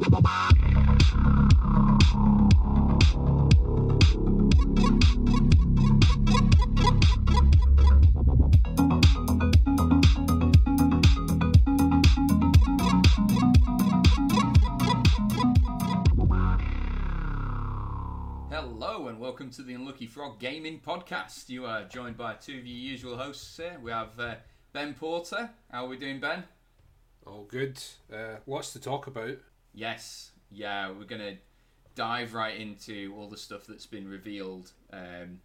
Hello and welcome to the Unlucky Frog Gaming Podcast. You are joined by two of your usual hosts here. We have uh, Ben Porter. How are we doing, Ben? All good. Uh, lots to talk about. Yes, yeah, we're gonna dive right into all the stuff that's been revealed um,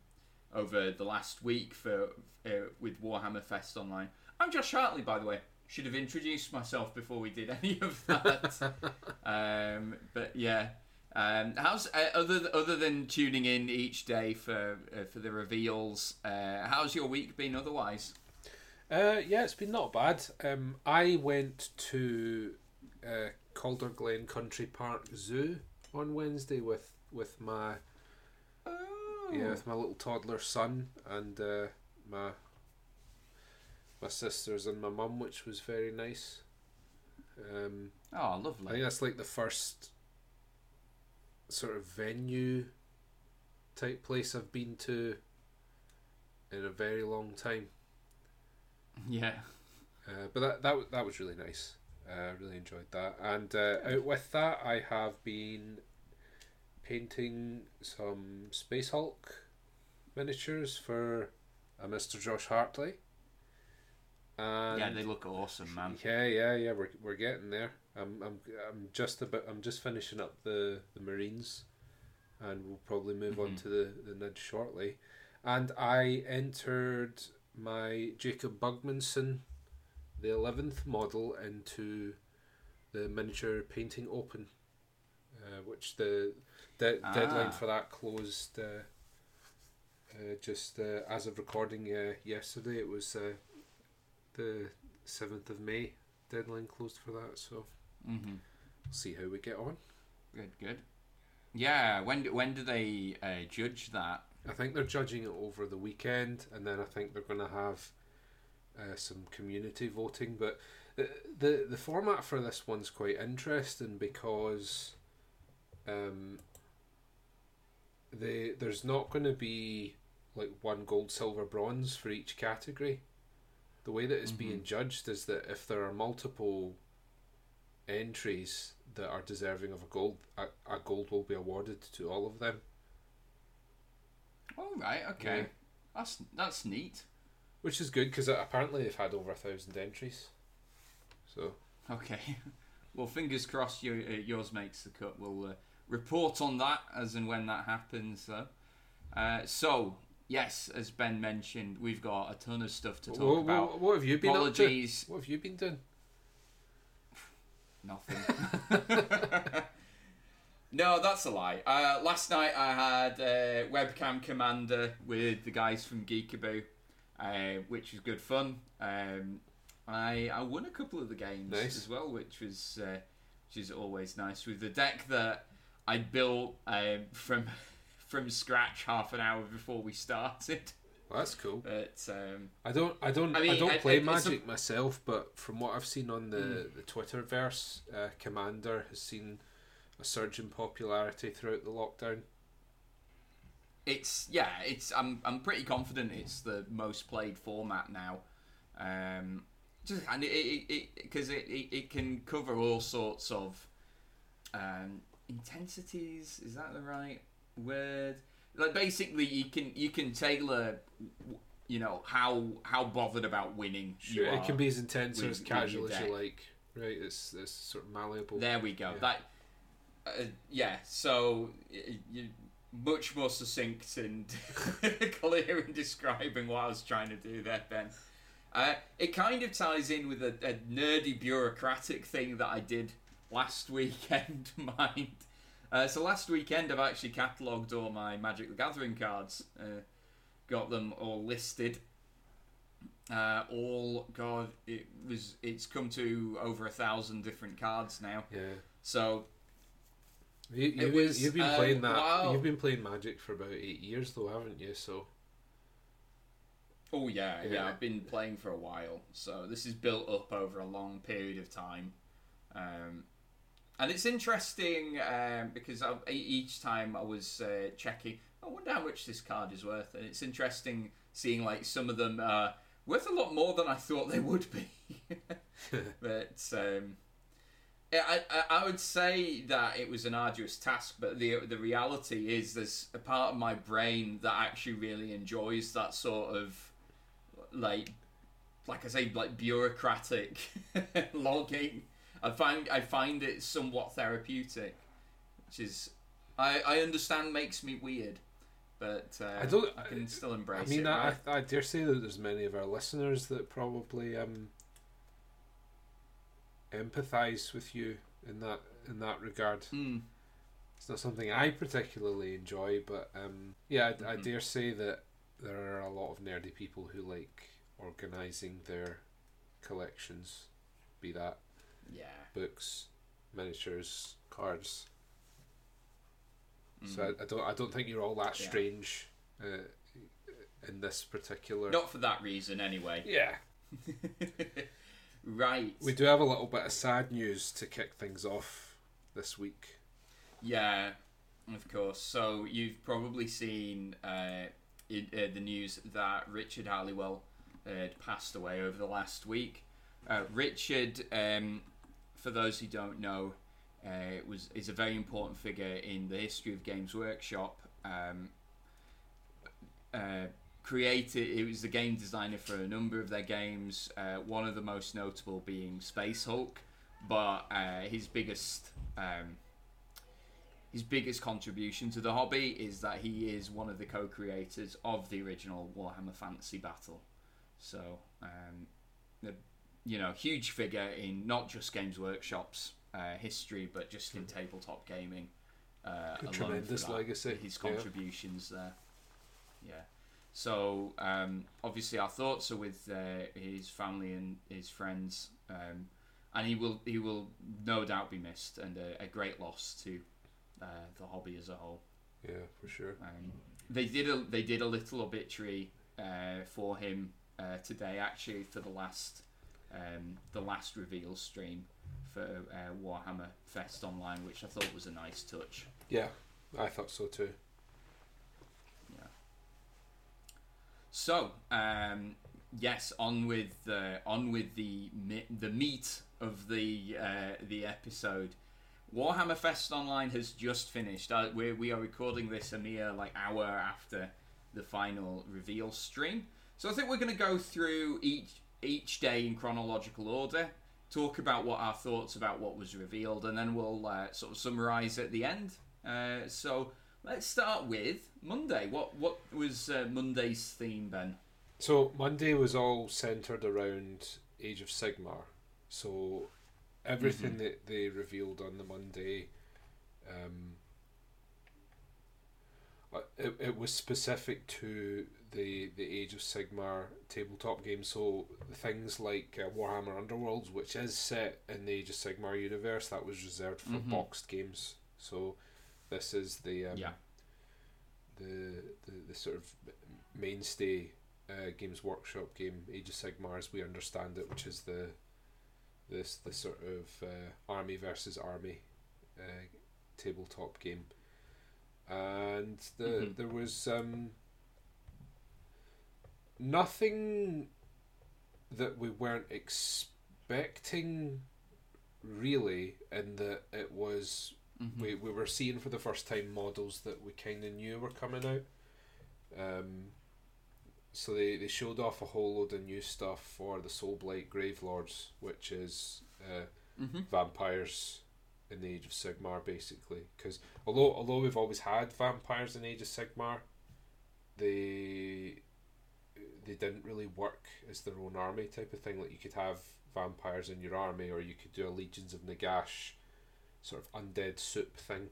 over the last week for uh, with Warhammer Fest Online. I'm Josh Hartley, by the way. Should have introduced myself before we did any of that. um, but yeah, um, how's uh, other other than tuning in each day for uh, for the reveals? Uh, how's your week been otherwise? Uh, yeah, it's been not bad. Um, I went to uh, Calder Glen Country Park Zoo on Wednesday with with my Oh, yeah with my little toddler son and uh, my my sisters and my mum, which was very nice. Um, oh, lovely! I think that's like the first sort of venue type place I've been to in a very long time. Yeah. Uh, but that that that was really nice. I uh, really enjoyed that. And uh, out with that, I have been painting some Space Hulk miniatures for uh, Mr. Josh Hartley. And yeah, they look awesome, man. yeah, yeah, yeah. We're we're getting there. I'm I'm I'm just about I'm just finishing up the the Marines, and we'll probably move on Mhm. to the the Nid shortly. And I entered my Jacob Bugmanson, the eleventh model, into the miniature painting open, uh, which the de- Ah. deadline for that closed. Uh, uh, just uh, as of recording uh, yesterday, it was uh, the seventh of May. Deadline closed for that, so hmm see how we get on. Good, good. Yeah, when do, when do they uh, judge that? I think they're judging it over the weekend, and then I think they're going to have uh, some community voting. But the, the the format for this one's quite interesting because um, they there's not going to be like one gold, silver, bronze for each category. The way that it's being judged is that if there are multiple entries that are deserving of a gold, a, a gold will be awarded to all of them. All right. okay. Yeah. That's that's neat. Which is good because apparently they've had over a thousand entries. So Okay. Well, fingers crossed your, uh, yours makes the cut. We'll uh, report on that as and when that happens, though. Uh, so, yes, as Ben mentioned, we've got a ton of stuff to talk what, about. what, what have you been Apologies. up to? What have you been doing? Nothing. no, that's a lie. Uh, last night I had uh, webcam commander with the guys from Geekaboo, uh, which was good fun. Um, I I won a couple of the games Nice. as well, which was uh, which is always nice with the deck that I built um, from from scratch half an hour before we started. Well, that's cool. But um, I don't, I don't, I I, don't play I- a- Magic myself, but from what I've seen on the the Twitterverse, uh, Commander has seen a surge in popularity throughout the lockdown. It's yeah, it's I'm I'm pretty confident it's the most played format now. Um, just and it it because it, it, it can cover all sorts of um, intensities. Is that the right word? Like basically, you can you can tailor, you know how how bothered about winning you Sure, it can be as intense or as casual as you like. Right, it's it's sort of malleable. There we go. Yeah. That uh, yeah. So you much more succinct and clear in describing what I was trying to do there, Ben. Uh, it kind of ties in with a, a nerdy bureaucratic thing that I did last weekend. Mind. Uh, so last weekend I've actually catalogued all my Magic the Gathering cards. Uh, got them all listed. Uh, all God, it was. It's come to over a thousand different cards now. Yeah. So You, you've, was, been, you've been uh, playing that. wow. You've been playing Magic for about eight years, though, haven't you? So Oh yeah, yeah, Yeah. I've been playing for a while, so this is built up over a long period of time. Um, and it's interesting um, because I, each time I was uh, checking, I wonder how much this card is worth, and it's interesting seeing like some of them are worth a lot more than I thought they would be. but um, I, I, I would say that it was an arduous task, but the the reality is there's a part of my brain that actually really enjoys that sort of like like I say like bureaucratic logging. I find I find it somewhat therapeutic, which is I I understand makes me weird, but uh, I don't- I can still embrace I mean, it. I, right? I, I dare say that there's many of our listeners that probably um, empathise with you in that in that regard. Mm. It's not something I particularly enjoy, but um, yeah, I, I Mhm. dare say that there are a lot of nerdy people who like organising their collections, be that Yeah. books, miniatures, cards. Mm. So I, I don't I don't think you're all that Yeah. strange uh, in this particular. Not for that reason, anyway. Yeah, right. we do have a little bit of sad news to kick things off this week. Yeah, of course. So you've probably seen uh, in, uh, the news that Richard Halliwell had passed away over the last week. Uh, Richard, um, for those who don't know, uh, was is a very important figure in the history of Games Workshop. Um, uh, created, he was the game designer for a number of their games. Uh, one of the most notable being Space Hulk, but uh, his biggest um, his biggest contribution to the hobby is that he is one of the co-creators of the original Warhammer Fantasy Battle. So, um, the, you know, huge figure in not just Games Workshop's uh, history, but just in tabletop gaming. Uh, tremendous legacy, His yeah. contributions there. Yeah. So um, obviously our thoughts are with uh, his family and his friends, um, and he will he will no doubt be missed and a, a great loss to uh, the hobby as a whole. Yeah, for sure. Um, they did a they did a little obituary uh, for him uh, today actually for the last um, the last reveal stream for uh, Warhammer Fest Online, which I thought was a nice touch. Yeah, I thought so too. So, um, yes, on with the on with the the meat of the uh, the episode. Warhammer Fest Online has just finished. Uh, we we are recording this a mere like hour after the final reveal stream. So I think we're going to go through each each day in chronological order, talk about what our thoughts about what was revealed, and then we'll uh, sort of summarize at the end. Uh, so let's start with Monday. What what was uh, Monday's theme, Ben? So Monday was all centered around Age of Sigmar. So everything that they revealed on the Monday, um, uh, it, it was specific to the the Age of Sigmar tabletop game. So things like uh, Warhammer Underworlds, which is set in the Age of Sigmar universe, that was reserved for Mhm. boxed games. So this is the um, Yeah. the, the the sort of mainstay uh, Games Workshop game, Age of Sigmar, as we understand it, which is the this the sort of uh, army versus army uh, tabletop game, and the Mhm. there was um, nothing that we weren't expecting really in that it was Mhm. we, we were seeing for the first time models that we kind of knew were coming out. Um, so they, they showed off a whole load of new stuff for the Soulblight Gravelords, which is uh, Mhm. vampires in the Age of Sigmar, basically. Because although although we've always had vampires in Age of Sigmar, they they didn't really work as their own army type of thing. Like you could have vampires in your army, or you could do a Legions of Nagash sort of undead soup thing.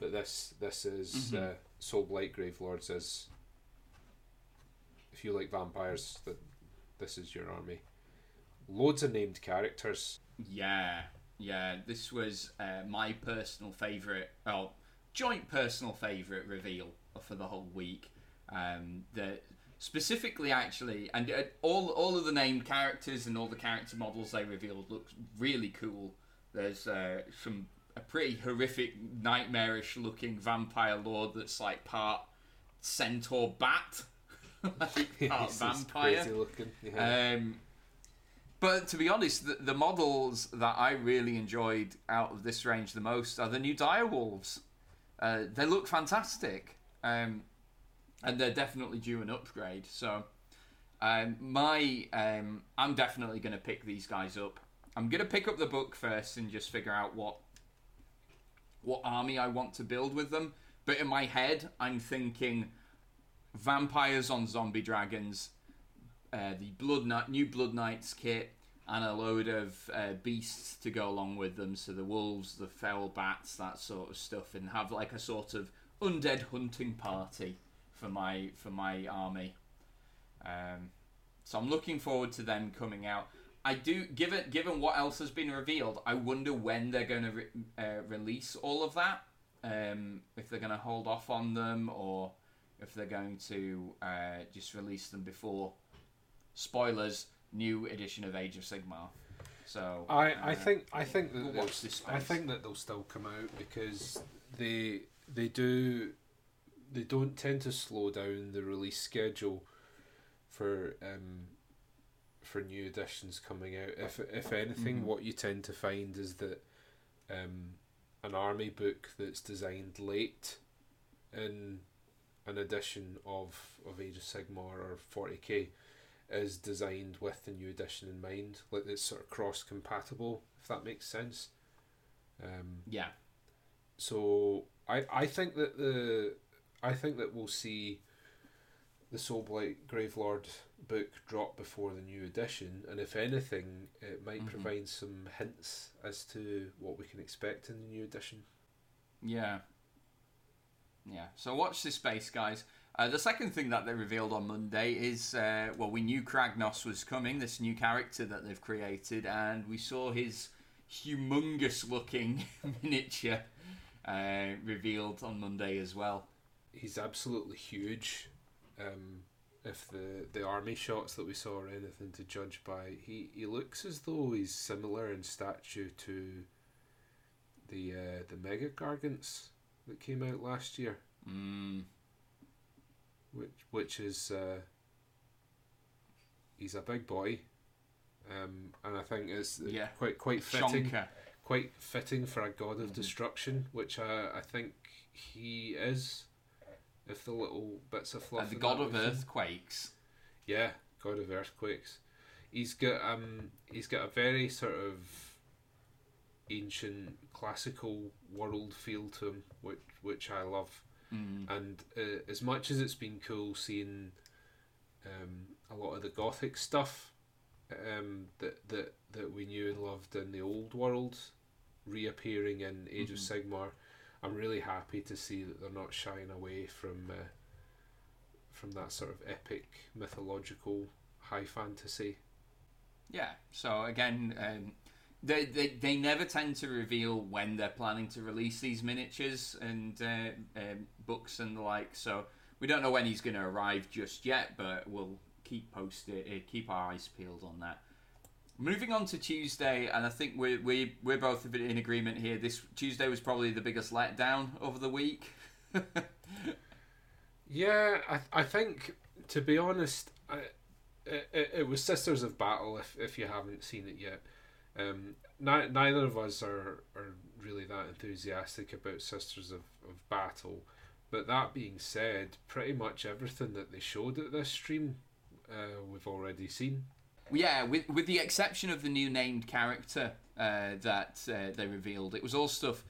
But this this is Mhm. uh, Soulblight Gravelords is if you like vampires, that this is your army. Loads of named characters. Yeah, yeah. This was uh, my personal favorite, well, joint personal favorite reveal for the whole week. Um, the specifically actually, and uh, all all of the named characters and all the character models they revealed looked really cool. There's uh, some a pretty horrific, nightmarish looking vampire lord that's like part centaur bat, like part vampire. Yeah. Um, but to be honest, the, the models that I really enjoyed out of this range the most are the new dire wolves. Uh, they look fantastic, um, and they're definitely due an upgrade. So, um, my um, I'm definitely going to pick these guys up. I'm to pick up the book first and just figure out what what army I want to build with them. But in my head, I'm thinking vampires on zombie dragons, uh, the blood Knight, new blood knights kit, and a load of uh, beasts to go along with them. So the wolves, the fell bats, that sort of stuff, and have like a sort of undead hunting party for my for my army. Um, so I'm looking forward to them coming out. I do given given what else has been revealed, I wonder when they're going to re- uh, release all of that. Um, if they're going to hold off on them, or if they're going to uh, just release them before. Spoilers: new edition of Age of Sigmar. So I, uh, I think I think that we'll they'll- watch this I think that they'll still come out because they they do they don't tend to slow down the release schedule for um for new editions coming out. If if anything, Mhm. what you tend to find is that um an army book that's designed late in an edition of of Age of Sigmar or forty K is designed with the new edition in mind. Like it's sort of cross compatible, if that makes sense. Um, yeah, so I I think that the I think that we'll see the Soulblight Gravelord book drop before the new edition, and if anything, it might Mhm. provide some hints as to what we can expect in the new edition. yeah, yeah. So watch this space, guys. Uh, the second thing that they revealed on Monday is uh, well, we knew Kragnos was coming, this new character that they've created, and we saw his humongous-looking miniature uh, revealed on Monday as well. He's absolutely huge. Um, if the the army shots that we saw are anything to judge by, he, he looks as though he's similar in stature to the uh, the Mega Gargants that came out last year, Mm, which which is uh, he's a big boy, um, and I think it's Yeah. quite quite fitting Shonker. quite fitting for a god of Mhm. destruction, which I, I think he is. If the little bits of fluff, And the god of earthquakes. yeah, god of earthquakes. He's got um, he's got a very sort of ancient classical world feel to him, which which I love. Mm. And uh, as much as it's been cool seeing um, a lot of the gothic stuff um, that that that we knew and loved in the old world reappearing in Age of Sigmar, I'm really happy to see that they're not shying away from uh, from that sort of epic mythological high fantasy. Yeah. So again, um, they, they they never tend to reveal when they're planning to release these miniatures and uh, um, books and the like. So we don't know when he's going to arrive just yet, but we'll keep posted, uh, keep our eyes peeled on that. Moving on to Tuesday, and I think we're we we're both a bit in agreement here. This Tuesday was probably the biggest letdown of the week. Yeah, I I think to be honest, I, it, it, it was Sisters of Battle. If if you haven't seen it yet, um, ni- neither of us are are really that enthusiastic about Sisters of, of Battle. But that being said, pretty much everything that they showed at this stream, uh, we've already seen. Yeah, with with the exception of the new named character uh, that uh, they revealed, it was all stuff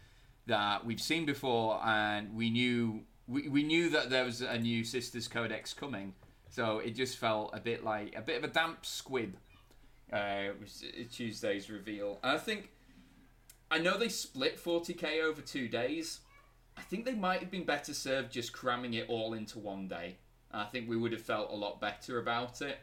that we've seen before, and we knew we, we knew that there was a new Sisters Codex coming. So it just felt a bit like a bit of a damp squib. Uh, Tuesday's reveal, and I think I know they split 40k over two days. I think they might have been better served just cramming it all into one day. I think we would have felt a lot better about it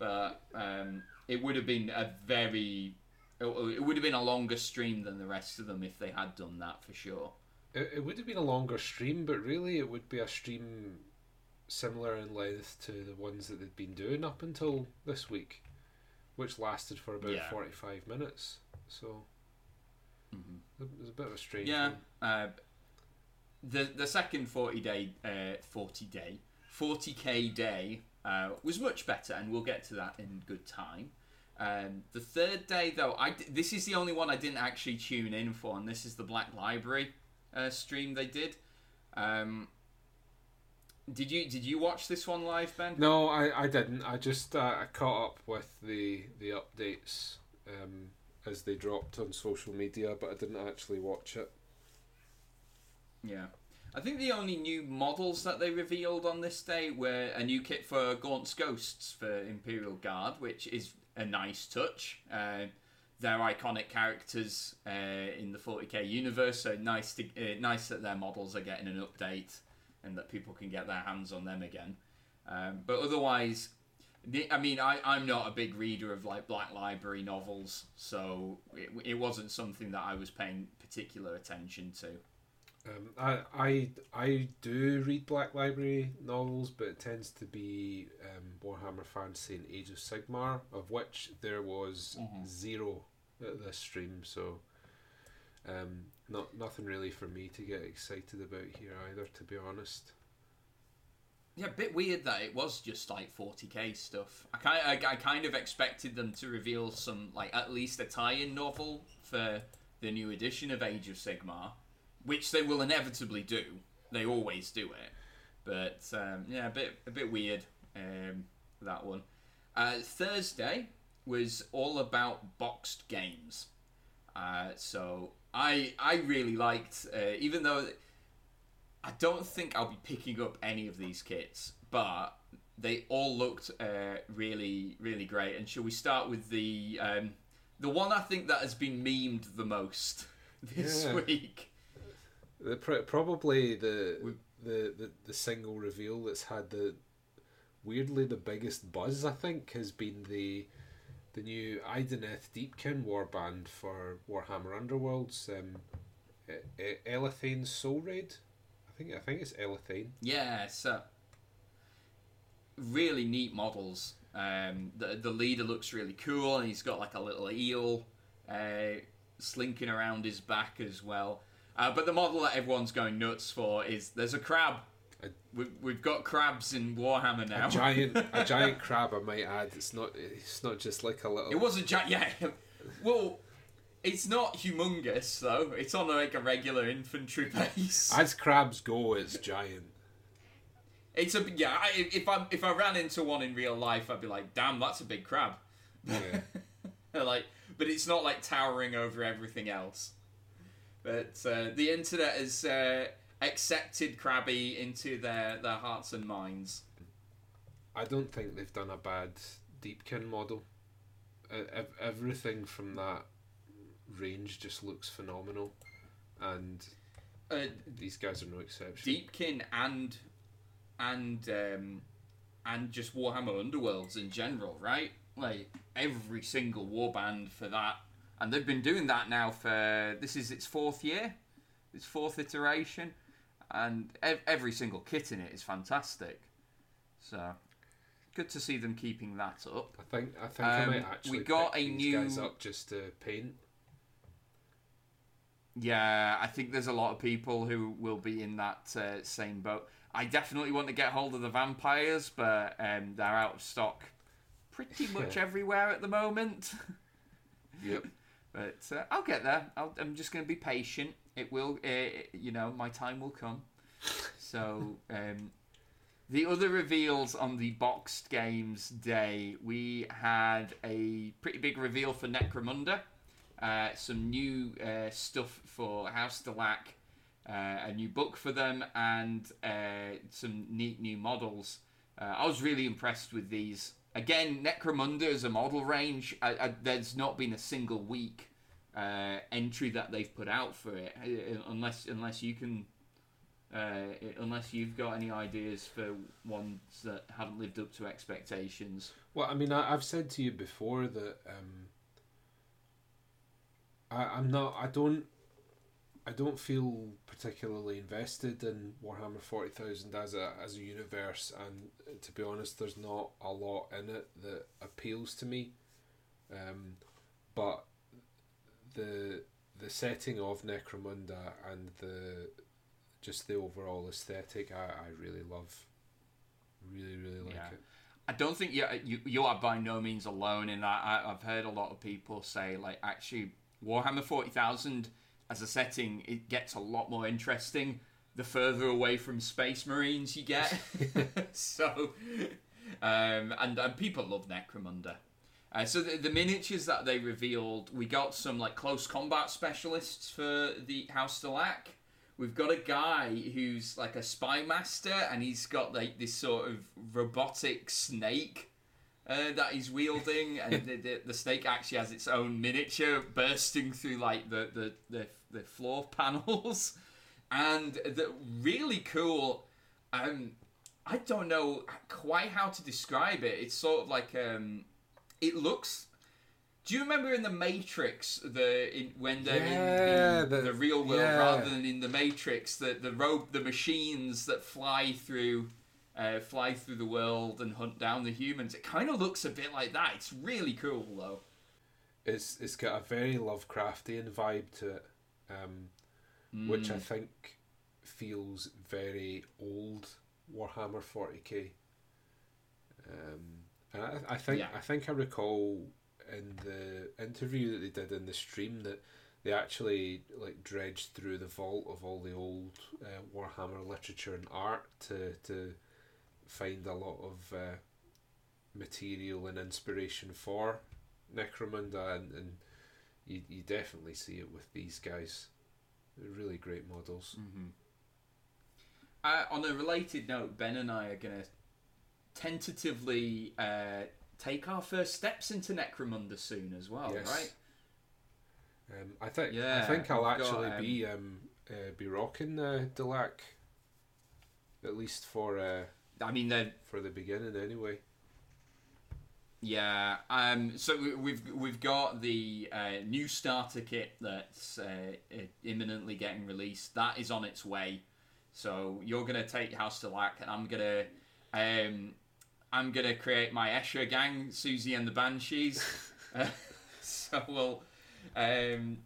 but um, it would have been a very it it would have been a longer stream than the rest of them if they had done that for sure It, it would have been a longer stream, but really it would be a stream similar in length to the ones that they'd been doing up until this week, which lasted for about Yeah. 45 minutes. So It was a bit of a strange. Yeah. Uh, the the second forty day uh, forty day forty k day uh, was much better, and we'll get to that in good time. Um, the third day, though, I d- this is the only one I didn't actually tune in for, and this is the Black Library uh, stream they did. Um, did you did you watch this one live, Ben? No, I, I didn't. I just uh, I caught up with the the updates um, as they dropped on social media, but I didn't actually watch it. Yeah. I think the only new models that they revealed on this day were a new kit for Gaunt's Ghosts for Imperial Guard, which is a nice touch. Uh, they're iconic characters uh, in the 40k universe, so nice to uh, nice that their models are getting an update and that people can get their hands on them again. Um, but otherwise, the- I mean, I, I'm not a big reader of like Black Library novels, so it, it wasn't something that I was paying particular attention to. Um, I I I do read Black Library novels, but it tends to be um, Warhammer Fantasy and Age of Sigmar, of which there was Mhm. zero at this stream. So, um, not nothing really for me to get excited about here either, to be honest. Yeah, a bit weird that it was just like 40k stuff. I kind I, I kind of expected them to reveal some like at least a tie-in novel for the new edition of Age of Sigmar, which they will inevitably do. They always do it, but um, yeah, a bit a bit weird um, that one. Uh, Thursday was all about boxed games, uh, so I I really liked uh, even though. I don't think I'll be picking up any of these kits, but they all looked uh, really, really great. And shall we start with the um, the one I think that has been memed the most this Yeah. week? The pr- probably the, We- the the the single reveal that's had the weirdly the biggest buzz I think has been the the new Idoneth Deepkin warband for Warhammer Underworlds. Um, E- E- Soul Raid. I think I think it's Elathain. Yeah, so really neat models. Um, the the leader looks really cool, and he's got like a little eel uh, slinking around his back as well. Uh, but the model that everyone's going nuts for is there's a crab. A- We've, we've got crabs in Warhammer now. A giant a giant crab. I might add. It's not it's not just like a little. It was a giant. Yeah. Well, it's not humongous though. It's on like a regular infantry base. As crabs go, it's giant. It's a yeah. I, if I if I ran into one in real life, I'd be like, damn, that's a big crab. Yeah. like, but it's not like towering over everything else. But uh, the internet has uh, accepted Krabby into their, their hearts and minds. I don't think they've done a bad Deepkin model. Uh, everything from that range just looks phenomenal, and Uh, these guys are no exception. Deepkin and and um, and just Warhammer Underworlds in general, right? Like every single warband for that, and they've been doing that now for this is its fourth year, its fourth iteration, and ev- every single kit in it is fantastic. So good to see them keeping that up. I think I think I Um, might actually we got a these guys new- up just to paint. Yeah, I think there's a lot of people who will be in that uh, same boat. I definitely want to get hold of the vampires, but um, they're out of stock pretty much everywhere at the moment. Yep. But uh, I'll get there. I'll, I'm just going to be patient. It will, uh, you know, my time will come. So, um, the other reveals on the boxed games day, we had a pretty big reveal for Necromunda. Uh, some new uh, stuff for House Delaque, uh, a new book for them, and uh, some neat new models. I was really impressed with these. Again, Necromunda is a model range. I, I, there's not been a single week uh, entry that they've put out for it, uh, unless unless you can, uh, unless you've got any ideas for ones that haven't lived up to expectations. Well, I mean, I, I've said to you before that um, I, I'm not. I don't. I don't feel particularly invested in Warhammer Forty Thousand as a as a universe, and to be honest, there's not a lot in it that appeals to me. Um, but the the setting of Necromunda and the just the overall aesthetic, I, I really love. Really, really like Yeah. it. I don't think you you you are by no means alone in that. I, I've heard a lot of people say like actually Warhammer Forty Thousand as a setting it gets a lot more interesting the further away from Space Marines you get. so, um, and and people love Necromunda. Uh, so the, the miniatures that they revealed, we got some like close combat specialists for the House Delaque. We've got a guy who's like a spy master, and he's got like this sort of robotic snake uh, that he's wielding, and the, the, the snake actually has its own miniature bursting through like the the, the, the floor panels, and the really cool. Um, I don't know quite how to describe it. It's sort of like um, it looks. Do you remember in the Matrix the in, when they're Yeah, in, in the, the- real world yeah. rather than in the Matrix the the robe the machines that fly through uh, fly through the world and hunt down the humans. It kind of looks a bit like that. It's really cool though. It's it's got a very Lovecraftian vibe to it, um, which I Mm. think feels very old Warhammer Forty K. Um, and I, I think Yeah. I think I recall in the interview that they did in the stream that they actually like dredged through the vault of all the old uh, Warhammer literature and art to to find a lot of uh, material and inspiration for Necromunda, and, and you, you definitely see it with these guys. They're really great models. Mm-hmm. Uh, on a related note, Ben and I are going to tentatively uh, take our first steps into Necromunda soon as well, Yes. right? Um, I think I think I'll we've got, actually um, be um, uh, be rocking uh, Delaque, at least for uh, I mean, for the beginning anyway. Yeah, um, so we- we've we've got the uh, new starter kit that's uh, imminently getting released. That is on its way. So you're gonna take House Delaque, and I'm gonna um, I'm gonna create my Escher gang, Susie and the Banshees. uh, so we'll um,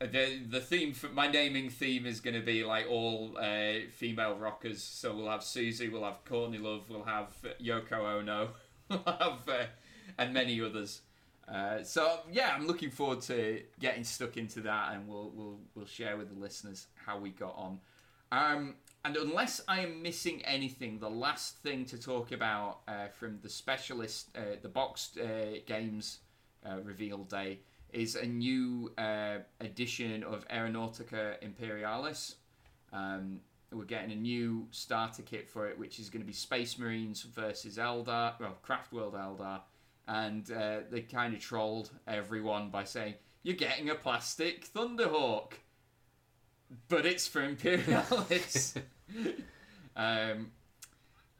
the the theme for my naming theme is going to be like all uh, female rockers. So we'll have Susie, we'll have Courtney Love, we'll have Yoko Ono, and many others. Uh, so yeah, I'm looking forward to getting stuck into that, and we'll we'll we'll share with the listeners how we got on. Um, and unless I am missing anything, the last thing to talk about uh, from the specialist, uh, the boxed uh, games uh, reveal day, is a new uh, edition of Aeronautica Imperialis. Um, we're getting a new starter kit for it, which is going to be Space Marines versus Eldar, well, Craft World Eldar. And uh, they kind of trolled everyone by saying, You're getting a plastic Thunderhawk but it's for Imperialis. um,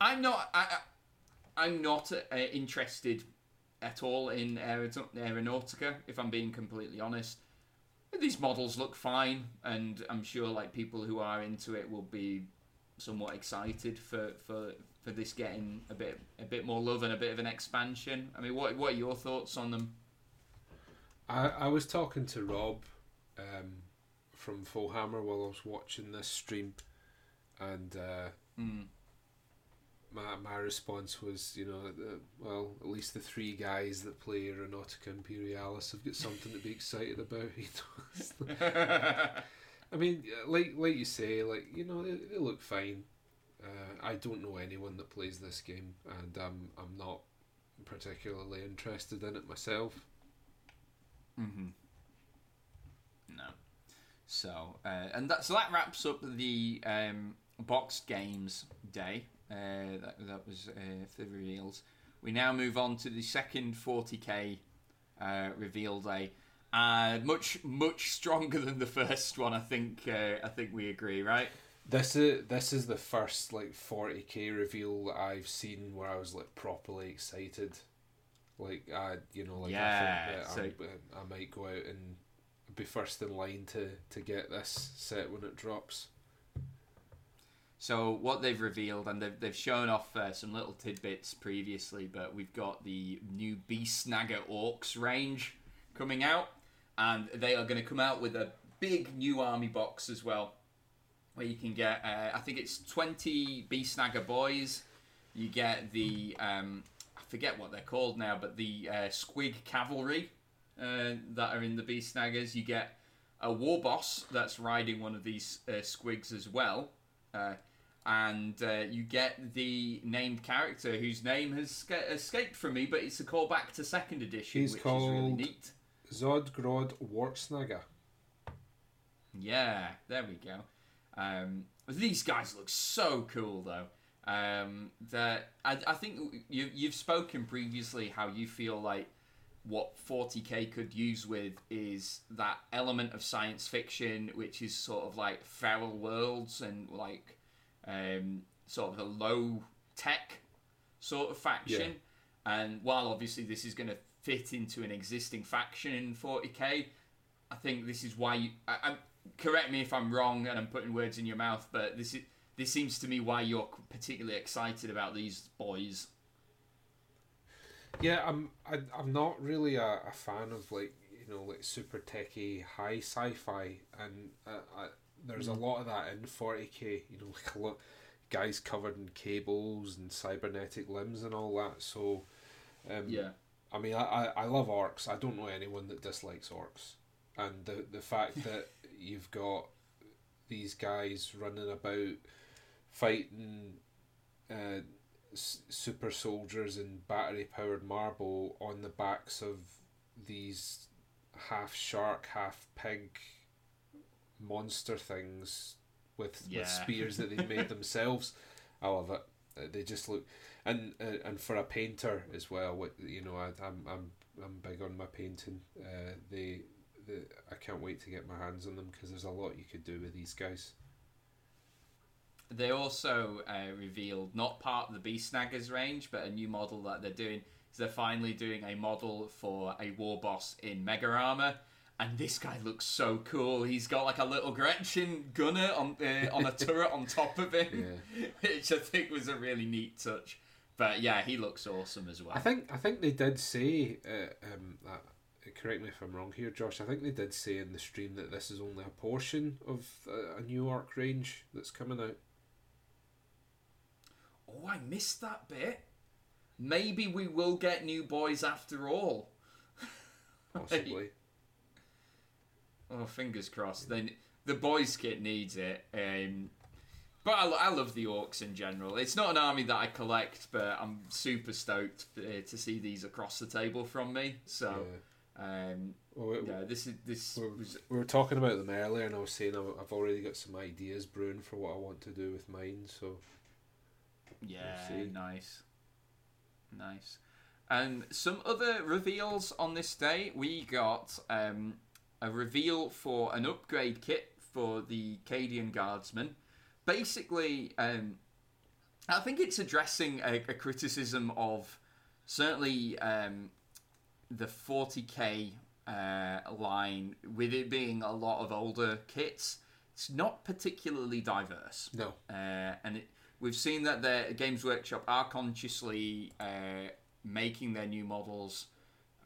I'm not. I, I'm not uh, interested at all in Aeronaut- Aeronautica. If I'm being completely honest, these models look fine, and I'm sure like people who are into it will be somewhat excited for for for this getting a bit a bit more love and a bit of an expansion. I mean, what what are your thoughts on them? I, I was talking to Rob um, from Full Hammer while I was watching this stream, and uh, Hmm. My my response was, you know, well, at least the three guys that play Aeronautica Imperialis have got something to be excited about. You know? I mean, like like you say, like you know, they, they look fine. Uh, I don't know anyone that plays this game, and um, I'm not particularly interested in it myself. Mm-hmm. No. So, uh, and that so that wraps up the um, games day. Uh, that that was uh, for the reveals. We now move on to the second 40k uh, reveal day. Uh, much much stronger than the first one. I think. Uh, I think we agree, right? This is this is the first like forty k reveal that I've seen where I was like properly excited. Like I, you know, like Yeah, I think that so- I'm- I might go out and be first in line to to get this set when it drops. So what they've revealed, and they've, they've shown off uh, some little tidbits previously, but we've got the new Beast Snagga Orcs range coming out, and they are going to come out with a big new army box as well, where you can get. Uh, I think it's twenty Beast Snagga boys. You get the um, I forget what they're called now, but the uh, Squig Cavalry uh, that are in the Beast Snaggas. You get a war boss that's riding one of these uh, squigs as well. Uh, and uh, you get the named character whose name has sca- escaped from me, but it's a callback to second edition, He's which is really neat. Zodgrod Wortsnagga. Yeah, there we go. Um, these guys look so cool, though. Um, that I, I think you you've spoken previously how you feel like what 40k could use with is that element of science fiction, which is sort of like feral worlds and like um, sort of a low tech sort of faction. And while obviously this is going to fit into an existing faction in 40k, I think this is why you. I, I'm, correct me if I'm wrong and I'm putting words in your mouth, but this is this seems to me why you're particularly excited about these boys. Yeah, I'm. I, I'm not really a, a fan of like you know like super techy high sci-fi, and uh, I, there's a lot of that in 40k. You know, like a lot guys covered in cables and cybernetic limbs and all that. So, um, Yeah. I mean, I, I, I love orcs. I don't know anyone that dislikes orcs, and the the fact that you've got these guys running about fighting uh, s- super soldiers and battery powered marble on the backs of these half shark, half pig monster things with, Yeah. with spears that they've made themselves. I love it. Uh, They just look, and uh, and for a painter as well. What you know, I, I'm I'm I'm big on my painting. Uh, they, the I can't wait to get my hands on them because there's a lot you could do with these guys. They also uh, revealed not part of the Beast Snaggas range, but a new model that they're doing. is they're finally doing a model for a war boss in Mega Armor, and this guy looks so cool. He's got like a little Gretchin gunner on uh, on a turret on top of him, which I think was a really neat touch. But yeah, he looks awesome as well. I think I think they did say uh, um, that. Correct me if I'm wrong here, Josh. I think they did say in the stream that this is only a portion of uh, a new Ork range that's coming out. Oh, I missed that bit. Maybe we will get new boys after all. Possibly. Oh, fingers crossed. Then the boys kit needs it. Um, but I, I love the orcs in general. It's not an army that I collect, but I'm super stoked uh, to see these across the table from me. So, um, Well, we, yeah, this is this we, was we were talking about them earlier, and I was saying I've I've already got some ideas brewing for what I want to do with mine. So yeah see. nice, nice. And some other reveals on this day. We got um, a reveal for an upgrade kit for the Cadian Guardsman. Basically, um, I think it's addressing a, a criticism of certainly um, the 40k uh, line, with it being a lot of older kits. It's not particularly diverse. no, Uh, and it, we've seen that the Games Workshop are consciously uh, making their new models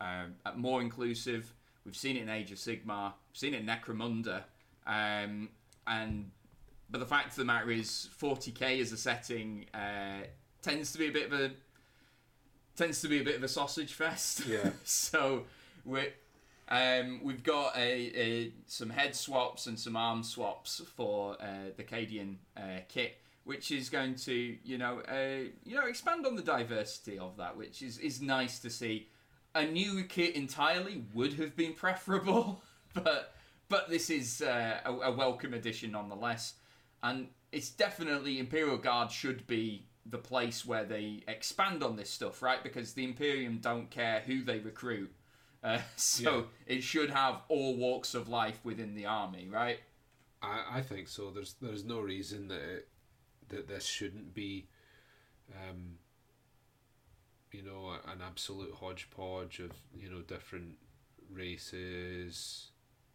um, more inclusive. We've seen it in Age of Sigmar, we've seen it in Necromunda, um, and but the fact of the matter is, 40k as a setting uh, tends to be a bit of a tends to be a bit of a sausage fest. Yeah. so we um, we've got a, a some head swaps and some arm swaps for uh, the Cadian uh, kit, which is going to you know uh, you know expand on the diversity of that, which is is nice to see. A new kit entirely would have been preferable, but but this is uh, a, a welcome addition nonetheless, and it's definitely Imperial Guard should be the place where they expand on this stuff, right? Because the Imperium don't care who they recruit, uh, so it should have all walks of life within the army, right? I, I think so. There's there's no reason that it, that this shouldn't be, um, an absolute hodgepodge of you know different races,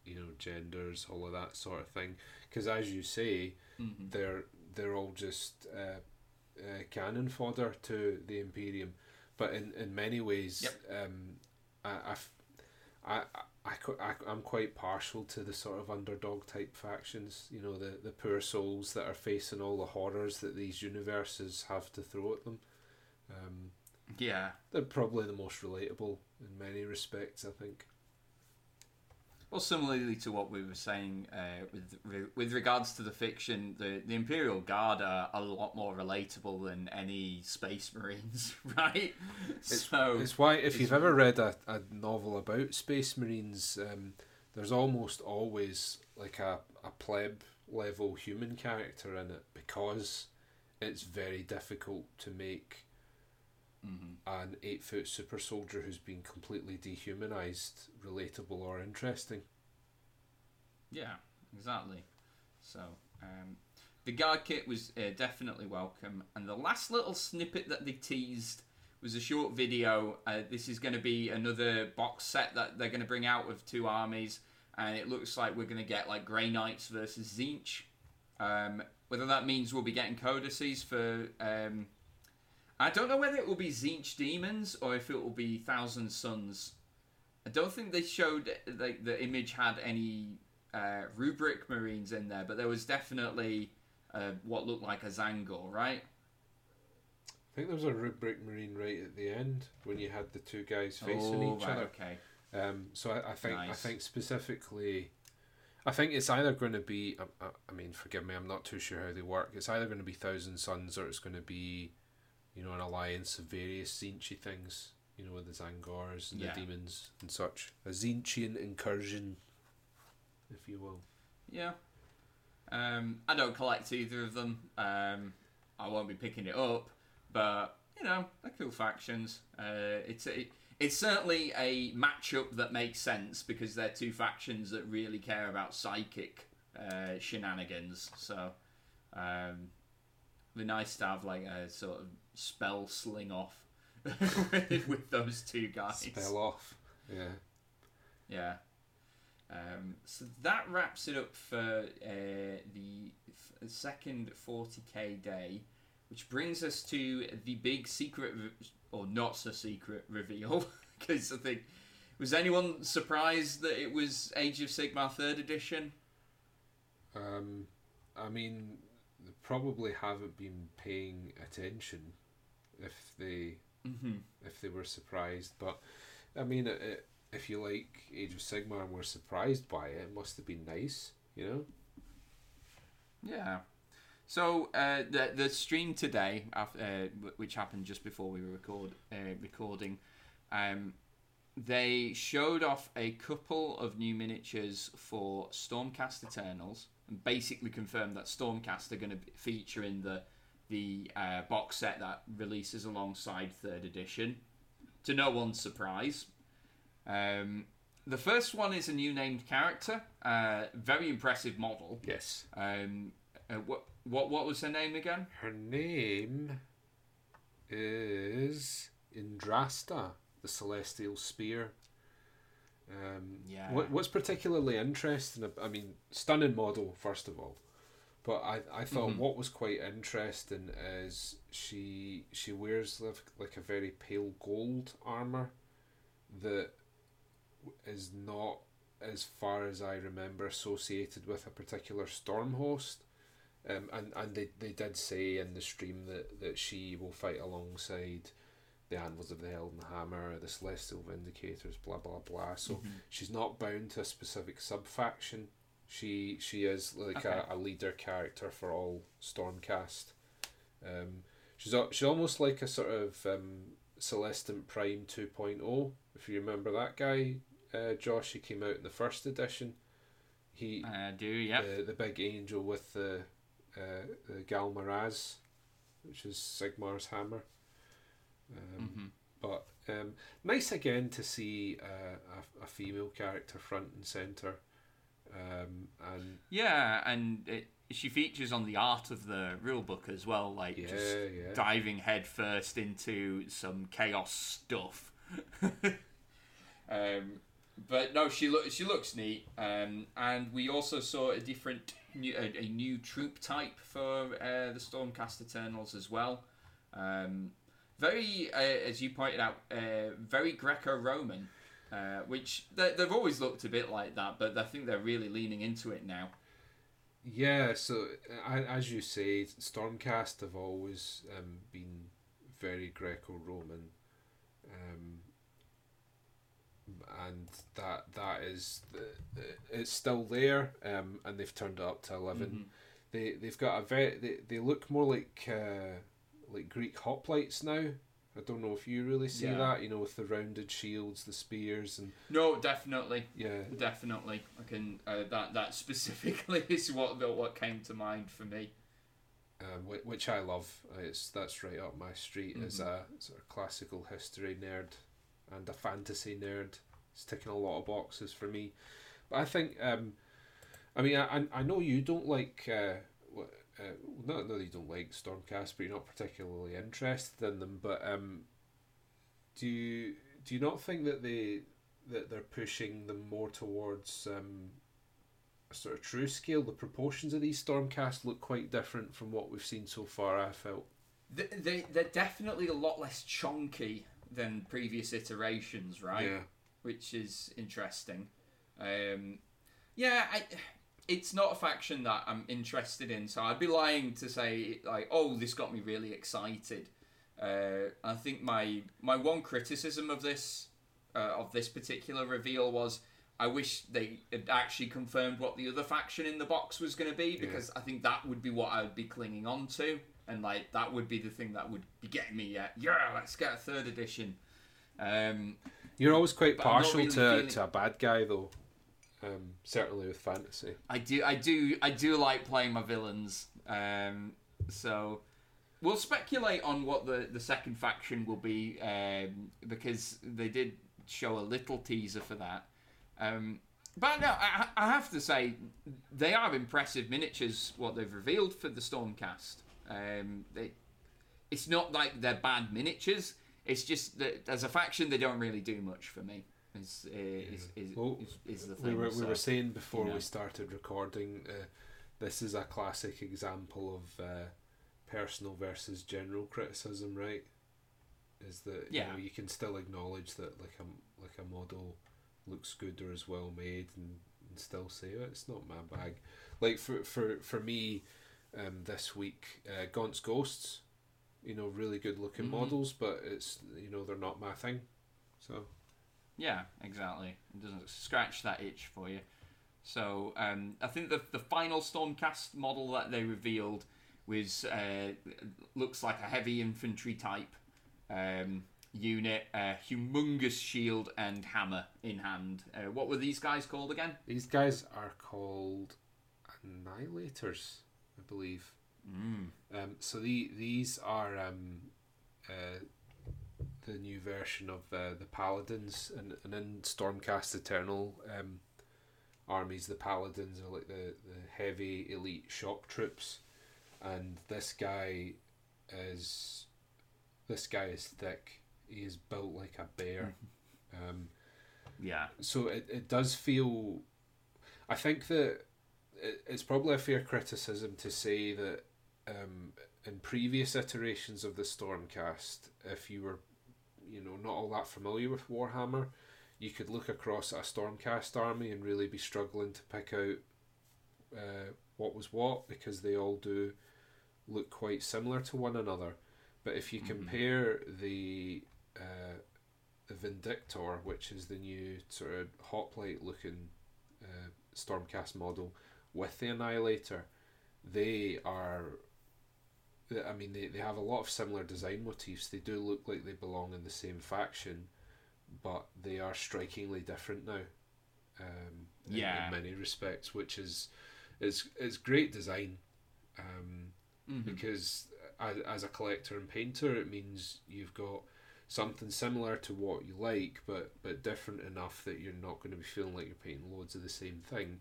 you know, genders, all of that sort of thing. Because as you say, Mhm. they're they're all just uh, uh, cannon fodder to the Imperium, but in, in many ways, Yep. um, I, I I, I, I, I'm quite partial to the sort of underdog type factions. You know, the, the poor souls that are facing all the horrors that these universes have to throw at them. Um, yeah. They're probably the most relatable in many respects, I think. Well, similarly to what we were saying uh, with with regards to the fiction, the, the Imperial Guard are a lot more relatable than any Space Marines, right? It's, so it's why if you've ever read a, a novel about Space Marines, um, there's almost always like a, a pleb level human character in it because it's very difficult to make mm-hmm. an eight foot super soldier who's been completely dehumanized relatable or interesting. Yeah, exactly. So, um, the guard kit was uh, definitely welcome, and the last little snippet that they teased was a short video. Uh, this is going to be another box set that they're going to bring out of two armies, and it looks like we're going to get like Grey Knights versus Tzeentch. Um, whether that means we'll be getting codices for um, I don't know whether it will be Tzeentch Demons or if it will be Thousand Suns. I don't think they showed like the image had any uh, rubric marines in there, but there was definitely uh, what looked like a Tzaangor, right? I think there was a rubric marine right at the end when you had the two guys facing oh, each right, other. Okay. Um, so I, I think Nice. I think specifically, I think it's either going to be. I- I mean, forgive me, I'm not too sure how they work. It's either going to be Thousand Suns or it's going to be, you know, an alliance of various Tzeentchy things. You know, with the Tzaangors and Yeah. the demons and such. A Tzeentchian incursion, if you will. Yeah. Um, I don't collect either of them. Um, I won't be picking it up, but you know, they're cool factions. Uh, it's a, it's certainly a matchup that makes sense because they're two factions that really care about psychic uh, shenanigans. So, um, it'd be nice to have like a sort of spell sling off with, with those two guys. Spell off. Yeah. Yeah. Um, so that wraps it up for uh, the f- second 40k day, which brings us to the big secret, re- or not so secret reveal. Because I think, was anyone surprised that it was Age of Sigmar 3rd edition? Um, I mean, they probably haven't been paying attention if they Mm-hmm. if they were surprised. But I mean, it, it, if you like Age of Sigmar and were surprised by it, it must have been nice, you know. Yeah. So uh, the the stream today, uh, which happened just before we were record uh, recording, um, they showed off a couple of new miniatures for Stormcast Eternals, and basically confirmed that Stormcast are going to feature in the the uh, box set that releases alongside third edition. To no one's surprise. Um, the first one is a new named character, uh, very impressive model. Yes. Um, uh, what what what was her name again? Her name is Yndrasta, the Celestial Spear. Um, Yeah. What, what's particularly interesting, I mean, stunning model first of all, but I, I thought Mhm. what was quite interesting is she she wears like, like a very pale gold armor that is not as far as I remember associated with a particular storm host. Um, and and they, they did say in the stream that, that she will fight alongside the Anvils of the Heldenhammer, the Celestial Vindicators, blah blah blah. So Mhm. she's not bound to a specific sub faction. She she is like Okay. a, a leader character for all Stormcast. Um, she's she's almost like a sort of um, Celestant Prime 2.0. If you remember that guy, uh, Josh, he came out in the first edition. He I do, yeah. the the big angel with the uh, the Ghal Maraz, which is Sigmar's hammer. Um, hmm But um, nice again to see uh, a, a female character front and center, um, and Yeah, and it, she features on the art of the rule book as well, like yeah, just yeah, diving headfirst into some chaos stuff. um, but no, she looks she looks neat, um, and we also saw a different new, a, a new troop type for uh, the Stormcast Eternals as well. Um, very, uh, as you pointed out, uh, very Greco-Roman. Uh, which they, they've always looked a bit like that, but I think they're really leaning into it now. Yeah, so uh, as you say, Stormcast have always um, been very Greco-Roman, um, and that that is it's still there, um, and they've turned it up to 11 Mhm. They they've got a very they, they look more like uh, like Greek hoplites now. I don't know if you really see Yeah. that, you know, with the rounded shields, the spears, and No, definitely, yeah, definitely. I can uh, that that specifically is what what came to mind for me. um, whi- which I love. Uh, It's that's right up my street as Mhm. a sort of classical history nerd and a fantasy nerd. It's ticking a lot of boxes for me. But I think, um, I mean, I I- know you don't like. Uh, uh, not that you don't like Stormcast, but you're not particularly interested in them. But um, do you do you not think that they that they're pushing them more towards um, a sort of true scale? The proportions of these Stormcast look quite different from what we've seen so far. I felt. They, they they're definitely a lot less chunky than previous iterations, right? Yeah. which is interesting. Um, yeah, I, it's not a faction that I'm interested in, so I'd be lying to say like, oh, this got me really excited. Uh, I think my my one criticism of this uh, of this particular reveal was I wish they had actually confirmed what the other faction in the box was going to be because I think that would be what I would be clinging on to, and like that would be the thing that would be getting me. Yeah, yeah, let's get a third edition. Um, You're always quite But I'm not partial really to, feeling- to a bad guy, though. Um, certainly with fantasy. I do, I do, I do like playing my villains. Um, so we'll speculate on what the the second faction will be um, because they did show a little teaser for that. Um, but no, I, I have to say they are impressive miniatures. What they've revealed for the Stormcast. Um, they, it's not like they're bad miniatures. It's just that as a faction, they don't really do much for me. Is uh, is, is, Well, is, is the We thing. were, we were saying before you know. we started recording, uh, this is a classic example of uh, personal versus general criticism, right? Is that Yeah. you know you can still acknowledge that like a like a model looks good or is well made and, and still say oh, it's not my bag. Like for for for me, um, this week, uh, Gaunt's Ghosts, you know, really good looking Mhm. models, but it's you know they're not my thing. So Yeah, exactly. It doesn't scratch that itch for you. So um, I think the the final Stormcast model that they revealed was uh, looks like a heavy infantry type um, unit, a humongous shield and hammer in hand. Uh, what were these guys called again? these guys are called Annihilators, I believe. Mm. Um, so the these are um, uh, the new version of uh, the Paladins, and, and in Stormcast Eternal um, armies, the Paladins are like the, the heavy elite shock troops, and this guy is this guy is thick. He is built like a bear. um, Yeah. so it, it does feel i think that it, it's probably a fair criticism to say that um, in previous iterations of the stormcast if you were you know not all that familiar with warhammer you could look across at a stormcast army and really be struggling to pick out uh, what was what because they all do look quite similar to one another but if you Mhm. compare the uh, the Vindictor, which is the new sort of hoplite looking uh, Stormcast model, with the Annihilator, they are. I mean, they, they have a lot of similar design motifs. They do look like they belong in the same faction, but they are strikingly different now. Um, in- Yeah. in, many respects, which is is is great design. Um, Mhm. because as, as a collector and painter it means you've got something similar to what you like but but different enough that you're not going to be feeling like you're painting loads of the same thing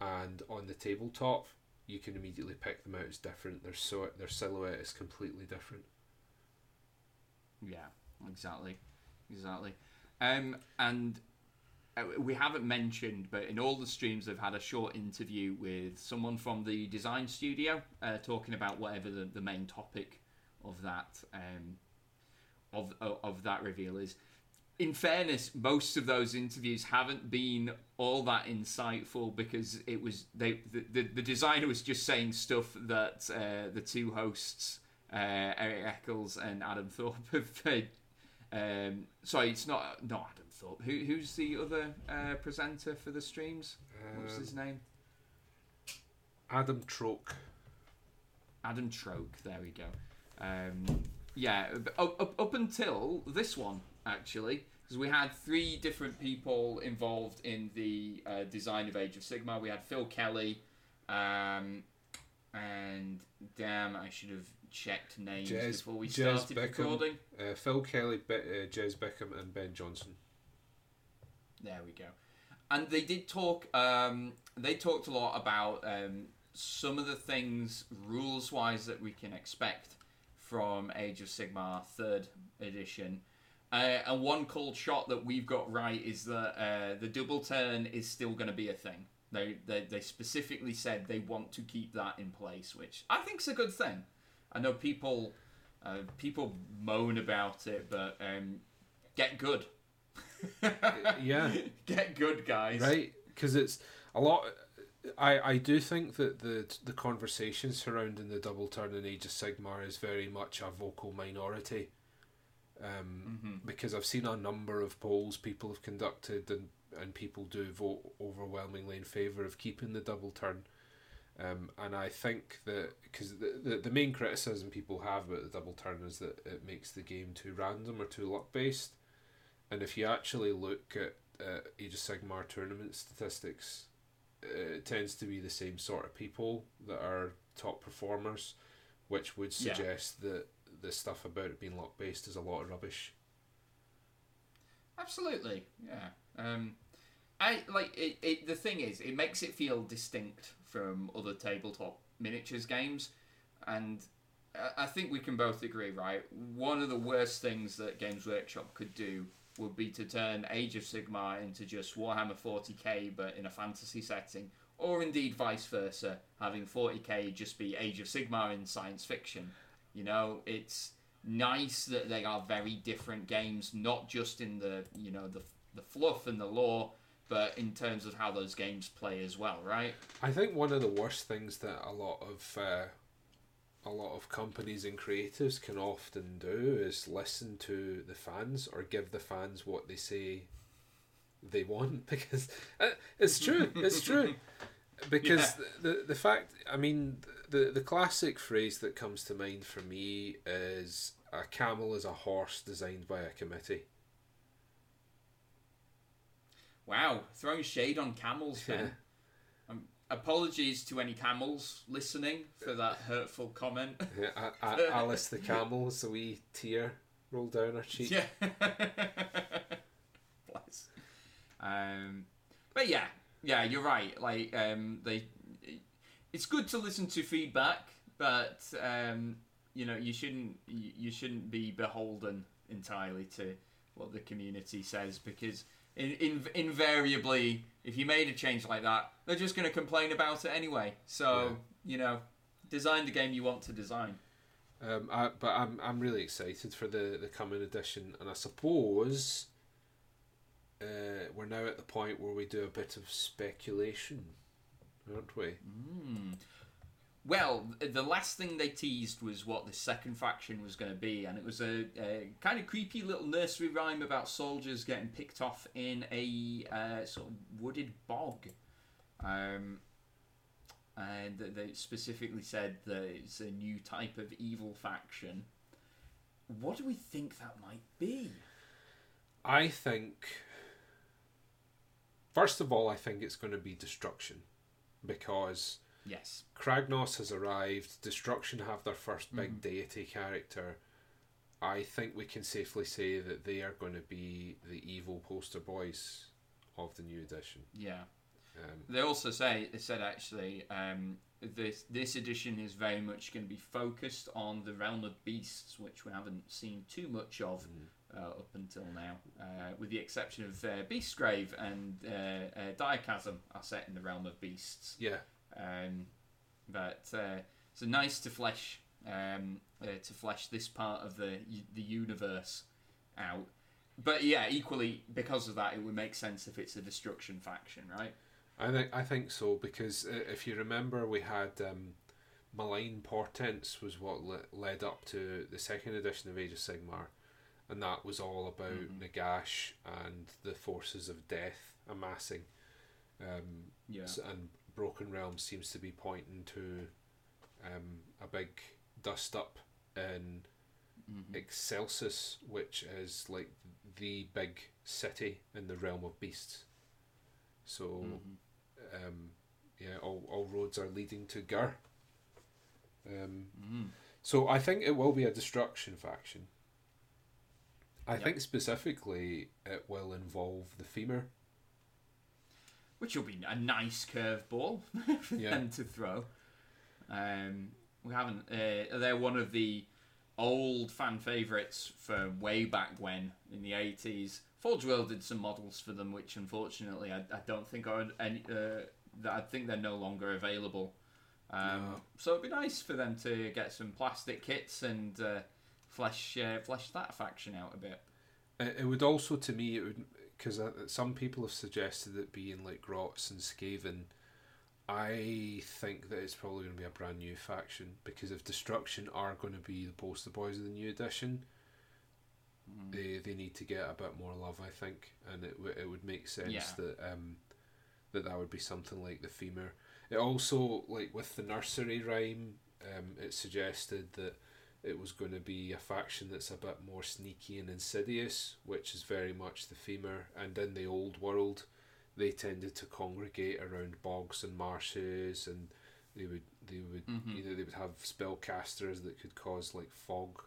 and on the tabletop you can immediately pick them out as different their so their silhouette is completely different Yeah, exactly, exactly. Um, and uh, we haven't mentioned, but in all the streams, they've had a short interview with someone from the design studio, uh, talking about whatever the, the main topic of that um, of of that reveal is. In fairness, most of those interviews haven't been all that insightful because it was they the, the, the designer was just saying stuff that uh, the two hosts, uh, Eric Eccles and Adam Thorpe, have. Uh, um, sorry, it's not not Adam Thorpe. Who, who's the other uh, presenter for the streams? What's his Um, name? Adam Troke. Adam Troke. There we go. Um, yeah, up, up, up until this one, actually, because we had three different people involved in the uh, design of Age of Sigmar. We had Phil Kelly, um, and damn, I should have checked names Jez- before we Jez started Bickham. recording. Uh, Phil Kelly, Be- uh, Jez Bickham, and Ben Johnson. There we go. And they did talk. Um, they talked a lot about um, some of the things rules wise that we can expect from Age of Sigmar Third Edition. Uh, and one cold shot that we've got right is that uh, the double turn is still going to be a thing. They, they they specifically said they want to keep that in place, which I think is a good thing. I know people uh, people moan about it, but um, get good. yeah. Get good, guys. right because it's a lot I, I do think that the the conversation surrounding the double turn in Age of Sigmar is very much a vocal minority um, Mhm. because I've seen a number of polls people have conducted and, and people do vote overwhelmingly in favour of keeping the double turn um, and I think that because the, the, the main criticism people have about the double turn is that it makes the game too random or too luck based and if you actually look at uh, Age of Sigmar tournament statistics, it tends to be the same sort of people that are top performers, which would Yeah. suggest that the stuff about it being luck based is a lot of rubbish. Absolutely, yeah. Um, I like it, it. The thing is, it makes it feel distinct from other tabletop miniatures games, and I- think we can both agree, right? One of the worst things that Games Workshop could do would be to turn Age of Sigmar into just Warhammer 40k, but in a fantasy setting, or indeed vice versa, having 40k just be Age of Sigmar in science fiction. You know, it's nice that they are very different games, not just in the you know the the fluff and the lore, but in terms of how those games play as well, right? I think one of the worst things that a lot of uh, a lot of companies and creatives can often do is listen to the fans or give the fans what they say they want because uh, it's true. It's true. Because the the fact, I mean, the the the classic phrase that comes to mind for me is a camel is a horse designed by a committee. Wow, throwing shade on camels, Ben. Um, apologies to any camels listening for that hurtful comment. Yeah, A- A- Alice the camel, is a wee tear rolled down her cheek. Yeah. Bless. Um, but yeah, yeah, you're right. Like, um, they, it's good to listen to feedback, but um, you know, you shouldn't, you, you shouldn't be beholden entirely to what the community says because. In, in, invariably, if you made a change like that, they're just going to complain about it anyway. So, you know, design the game you want to design. Um, I, but I'm I'm really excited for the the coming edition, and I suppose uh, we're now at the point where we do a bit of speculation, aren't we? Mm. Well, the last thing they teased was what the second faction was going to be, and it was a, a kind of creepy little nursery rhyme about soldiers getting picked off in a uh, sort of wooded bog. Um, and they specifically said that it's a new type of evil faction. What do we think that might be? I think. First of all, I think it's going to be destruction, because Yes. Kragnos has arrived. Destruction have their first big deity character. I think we can safely say that they are going to be the evil poster boys of the new edition. Yeah. Um, They also say they said actually um, this this edition is very much going to be focused on the realm of beasts, which we haven't seen too much of uh, up until now, uh, with the exception of uh, Beastgrave and uh, uh, Direchasm are set in the realm of beasts. yeah, Um, but uh, so nice to flesh um, uh, to flesh this part of the the universe out. but yeah, equally because of that, it would make sense if it's a destruction faction, right? I think I think so because uh, if you remember, we had um, malign portents was what le- led up to the second edition of Age of Sigmar, and that was all about Mhm. Nagash and the forces of death amassing. Um, Yeah. and Broken Realm seems to be pointing to um, a big dust up in Mhm. Excelsis, which is like the big city in the realm of beasts. So, Mhm. um, yeah, all, all roads are leading to Ghur. Um, Mhm. so I think it will be a destruction faction. I Yep. think specifically it will involve the Fimir. Which will be a nice curveball for Yeah. them to throw. Um, we haven't. Uh, they're one of the old fan favorites from way back when in the eighties. Forge World did some models for them, which unfortunately I, I don't think are any. Uh, I think they're no longer available. Um, No. So it'd be nice for them to get some plastic kits and uh, flesh uh, flesh that faction out a bit. It, would also, to me, it would because some people have suggested it being like Grots and Skaven. I think that it's probably going to be a brand new faction because if Destruction are going to be the poster boys of the new edition, Mm. they they need to get a bit more love, I think, and it w- it would make sense Yeah. that um that that would be something like the Fimir. It also like with the nursery rhyme, um, it suggested that it was going to be a faction that's a bit more sneaky and insidious, which is very much the Fimir. And in the old world, they tended to congregate around bogs and marshes, and they would they would Mhm. either they would have spellcasters that could cause like fog,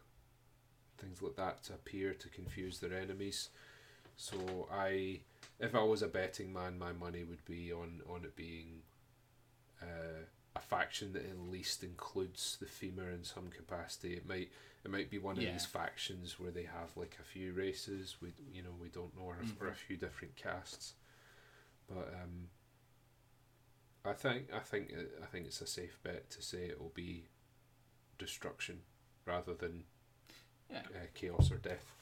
things like that to appear to confuse their enemies. So I, if I was a betting man, my money would be on on it being uh, a faction that at least includes the Fimir in some capacity. It might it might be one of Yeah. these factions where they have like a few races. We you know we don't know or, or a few different castes, but um. I think I think I think it's a safe bet to say it will be destruction rather than Yeah. uh, chaos or death.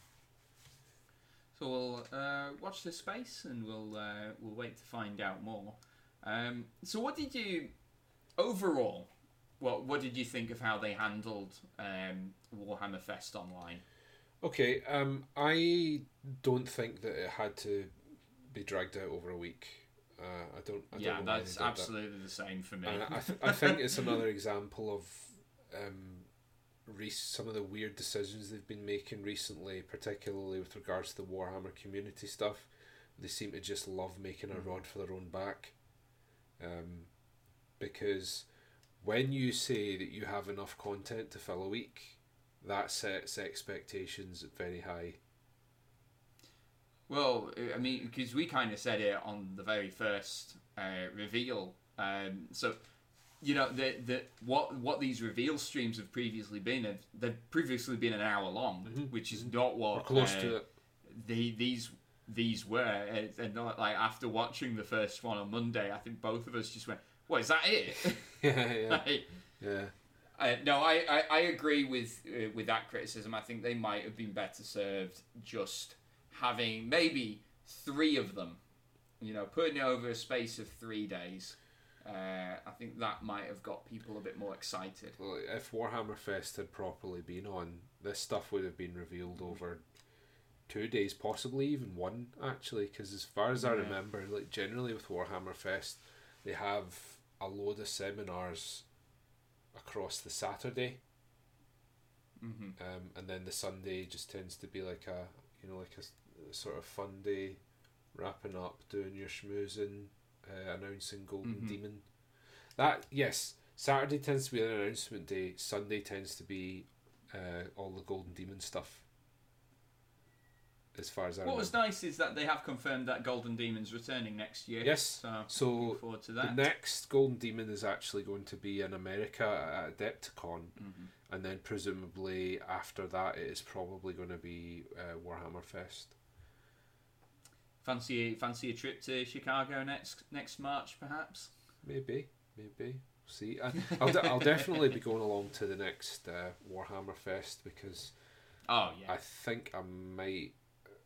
So we'll uh, watch this space and we'll uh, we'll wait to find out more. Um, so what did you overall? What what did you think of how they handled um, Warhammer Fest online? Okay, um, I don't think that it had to be dragged out over a week. Uh, I don't. I yeah, don't that's did that. absolutely the same for me. And I, th- I think it's another example of um, re- some of the weird decisions they've been making recently, particularly with regards to the Warhammer community stuff. They seem to just love making a Mhm. rod for their own back. Um, because when you say that you have enough content to fill a week, that sets expectations very high. Well, I mean, because we kind of said it on the very first uh, reveal. Um, so, you know, the the what what these reveal streams have previously been, have, they've previously been an hour long, Mhm, which is not what Or close uh, to it. the these these were. And not like after watching the first one on Monday, I think both of us just went, "What is that it?" yeah, yeah, Like, yeah. uh, no, I, I, I agree with uh, with that criticism. I think they might have been better served just having maybe three of them. You know, putting it over a space of three days. Uh, I think that might have got people a bit more excited. Well, if Warhammer Fest had properly been on, this stuff would have been revealed over two days, possibly even one actually. Because as far as I Yeah. remember, like generally with Warhammer Fest, they have a load of seminars across the Saturday, hmm um, and then the Sunday just tends to be like a you know like a sort of fun day, wrapping up, doing your schmoozing, uh, announcing Golden Mhm. Demon. That yes, Saturday tends to be an announcement day. Sunday tends to be uh, all the Golden Demon stuff. As far as I What remember. was nice is that they have confirmed that Golden Demon's returning next year. Yes. So, So looking forward to the next Golden Demon is actually going to be in America at Adepticon, Mhm. and then presumably after that it is probably going to be uh, Warhammer Fest. Fancy fancy a trip to Chicago next next March, perhaps. Maybe, maybe. See, I, I'll, de- I'll definitely be going along to the next uh, Warhammer Fest because Oh yeah. I think I might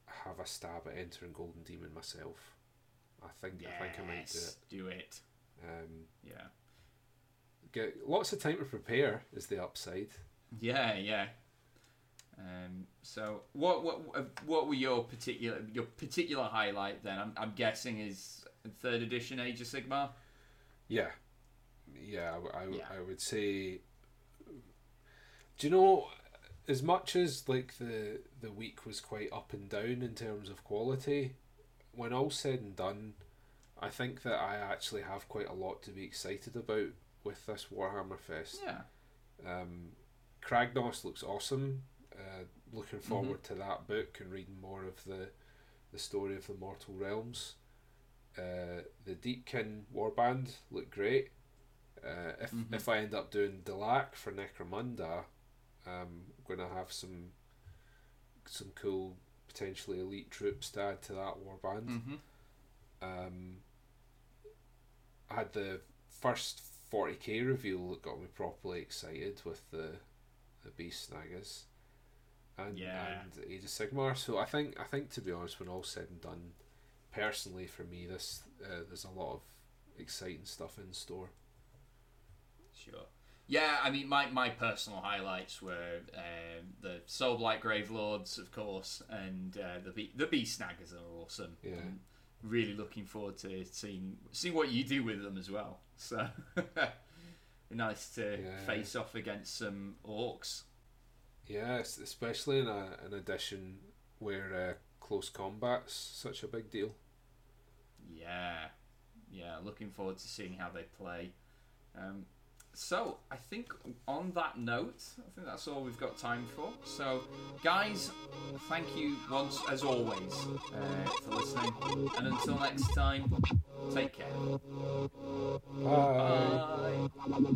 have a stab at entering Golden Demon myself. I think I think I might do it. do it. Um, Yeah. get lots of time to prepare is the upside. Yeah, yeah. Um, so what what uh, what were your particular your particular highlight then? I'm I'm guessing is third edition Age of Sigmar. Yeah, yeah, I, I Yeah. I would say. Do you know, as much as like the the week was quite up and down in terms of quality, when all said and done, I think that I actually have quite a lot to be excited about with this Warhammer Fest. Yeah. Um, Kragnos looks awesome. Uh, looking forward to that book and reading more of the the story of the Mortal Realms. Uh, the Deepkin Warband look great. Uh, if Mhm. if I end up doing Delaque for Necromunda, I'm gonna have some some cool potentially elite troops to add to that warband. Mm-hmm. Um, I had the first 40k reveal that got me properly excited with the the Beast Snaggas and Yeah. and Age of Sigmar. So I think I think to be honest, when all said and done, personally for me, this uh, there's a lot of exciting stuff in store. Sure. Yeah, I mean, my, my personal highlights were um, the Soul Blight Grave Lords, of course, and uh, the Be- the Beast Snaggas are awesome. Yeah. I'm really looking forward to seeing seeing what you do with them as well. So nice to Yeah. face off against some orcs. Yes, especially in a an edition where uh, close combat's such a big deal. Yeah, yeah. Looking forward to seeing how they play. Um, so I think on that note, I think that's all we've got time for. So, guys, thank you once as always uh, for listening, and until next time, take care. Bye. Bye.